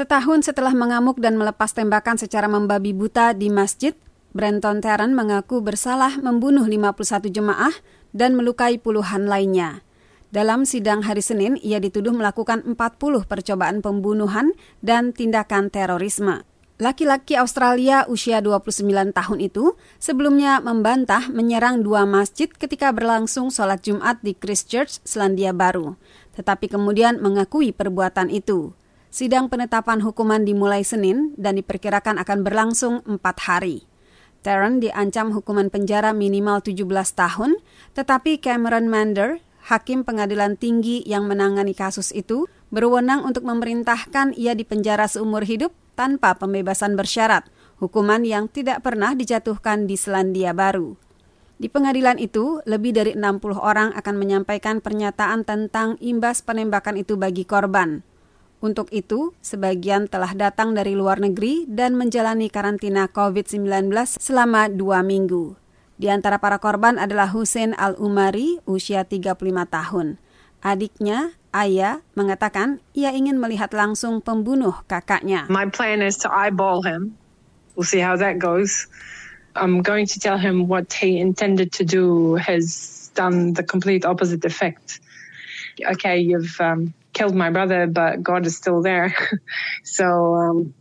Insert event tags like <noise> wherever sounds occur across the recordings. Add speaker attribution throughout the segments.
Speaker 1: Setahun setelah mengamuk dan melepas tembakan secara membabi buta di masjid, Brenton Tarrant mengaku bersalah membunuh 51 jemaah dan melukai puluhan lainnya. Dalam sidang hari Senin, ia dituduh melakukan 40 percobaan pembunuhan dan tindakan terorisme. Laki-laki Australia usia 29 tahun itu sebelumnya membantah menyerang dua masjid ketika berlangsung sholat Jumat di Christchurch, Selandia Baru, tetapi kemudian mengakui perbuatan itu. Sidang penetapan hukuman dimulai Senin dan diperkirakan akan berlangsung empat hari. Tarrant diancam hukuman penjara minimal 17 tahun, tetapi Cameron Mander, hakim pengadilan tinggi yang menangani kasus itu, berwenang untuk memerintahkan ia dipenjara seumur hidup tanpa pembebasan bersyarat, hukuman yang tidak pernah dijatuhkan di Selandia Baru. Di pengadilan itu, lebih dari 60 orang akan menyampaikan pernyataan tentang imbas penembakan itu bagi korban. Untuk itu, sebagian telah datang dari luar negeri dan menjalani karantina COVID-19 selama dua minggu. Di antara para korban adalah Hussein Al-Umari, usia 35 tahun. Adiknya, Aya, mengatakan ia ingin melihat langsung pembunuh kakaknya.
Speaker 2: My plan is to eyeball him. We'll see how that goes. I'm going to tell him what he intended to do has done the complete opposite effect. Okay, you've um, killed my brother, but God is still there. <laughs> so um,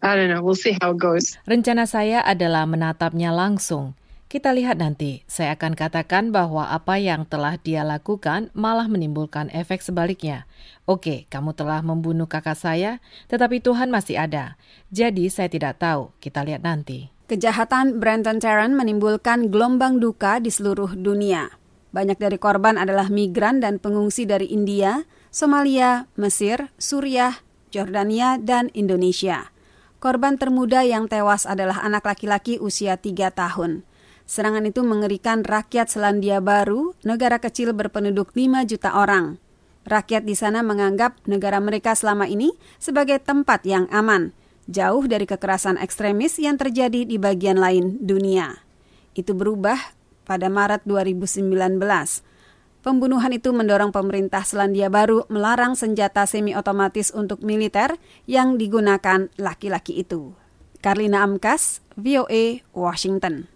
Speaker 2: I don't know. We'll see how it goes.
Speaker 3: Rencana saya adalah menatapnya langsung. Kita lihat nanti. Saya akan katakan bahwa apa yang telah dia lakukan malah menimbulkan efek sebaliknya. Oke, kamu telah membunuh kakak saya, tetapi Tuhan masih ada. Jadi saya tidak tahu. Kita lihat nanti.
Speaker 1: Kejahatan Brandon Tarrant menimbulkan gelombang duka di seluruh dunia. Banyak dari korban adalah migran dan pengungsi dari India, Somalia, Mesir, Suriah, Jordania, dan Indonesia. Korban termuda yang tewas adalah anak laki-laki usia 3 tahun. Serangan itu mengerikan rakyat Selandia Baru, negara kecil berpenduduk 5 juta orang. Rakyat di sana menganggap negara mereka selama ini sebagai tempat yang aman, jauh dari kekerasan ekstremis yang terjadi di bagian lain dunia. Itu berubah pada Maret 2019. Pembunuhan itu mendorong pemerintah Selandia Baru melarang senjata semi-otomatis untuk militer yang digunakan laki-laki itu. Karlina Amkas, VOA, Washington.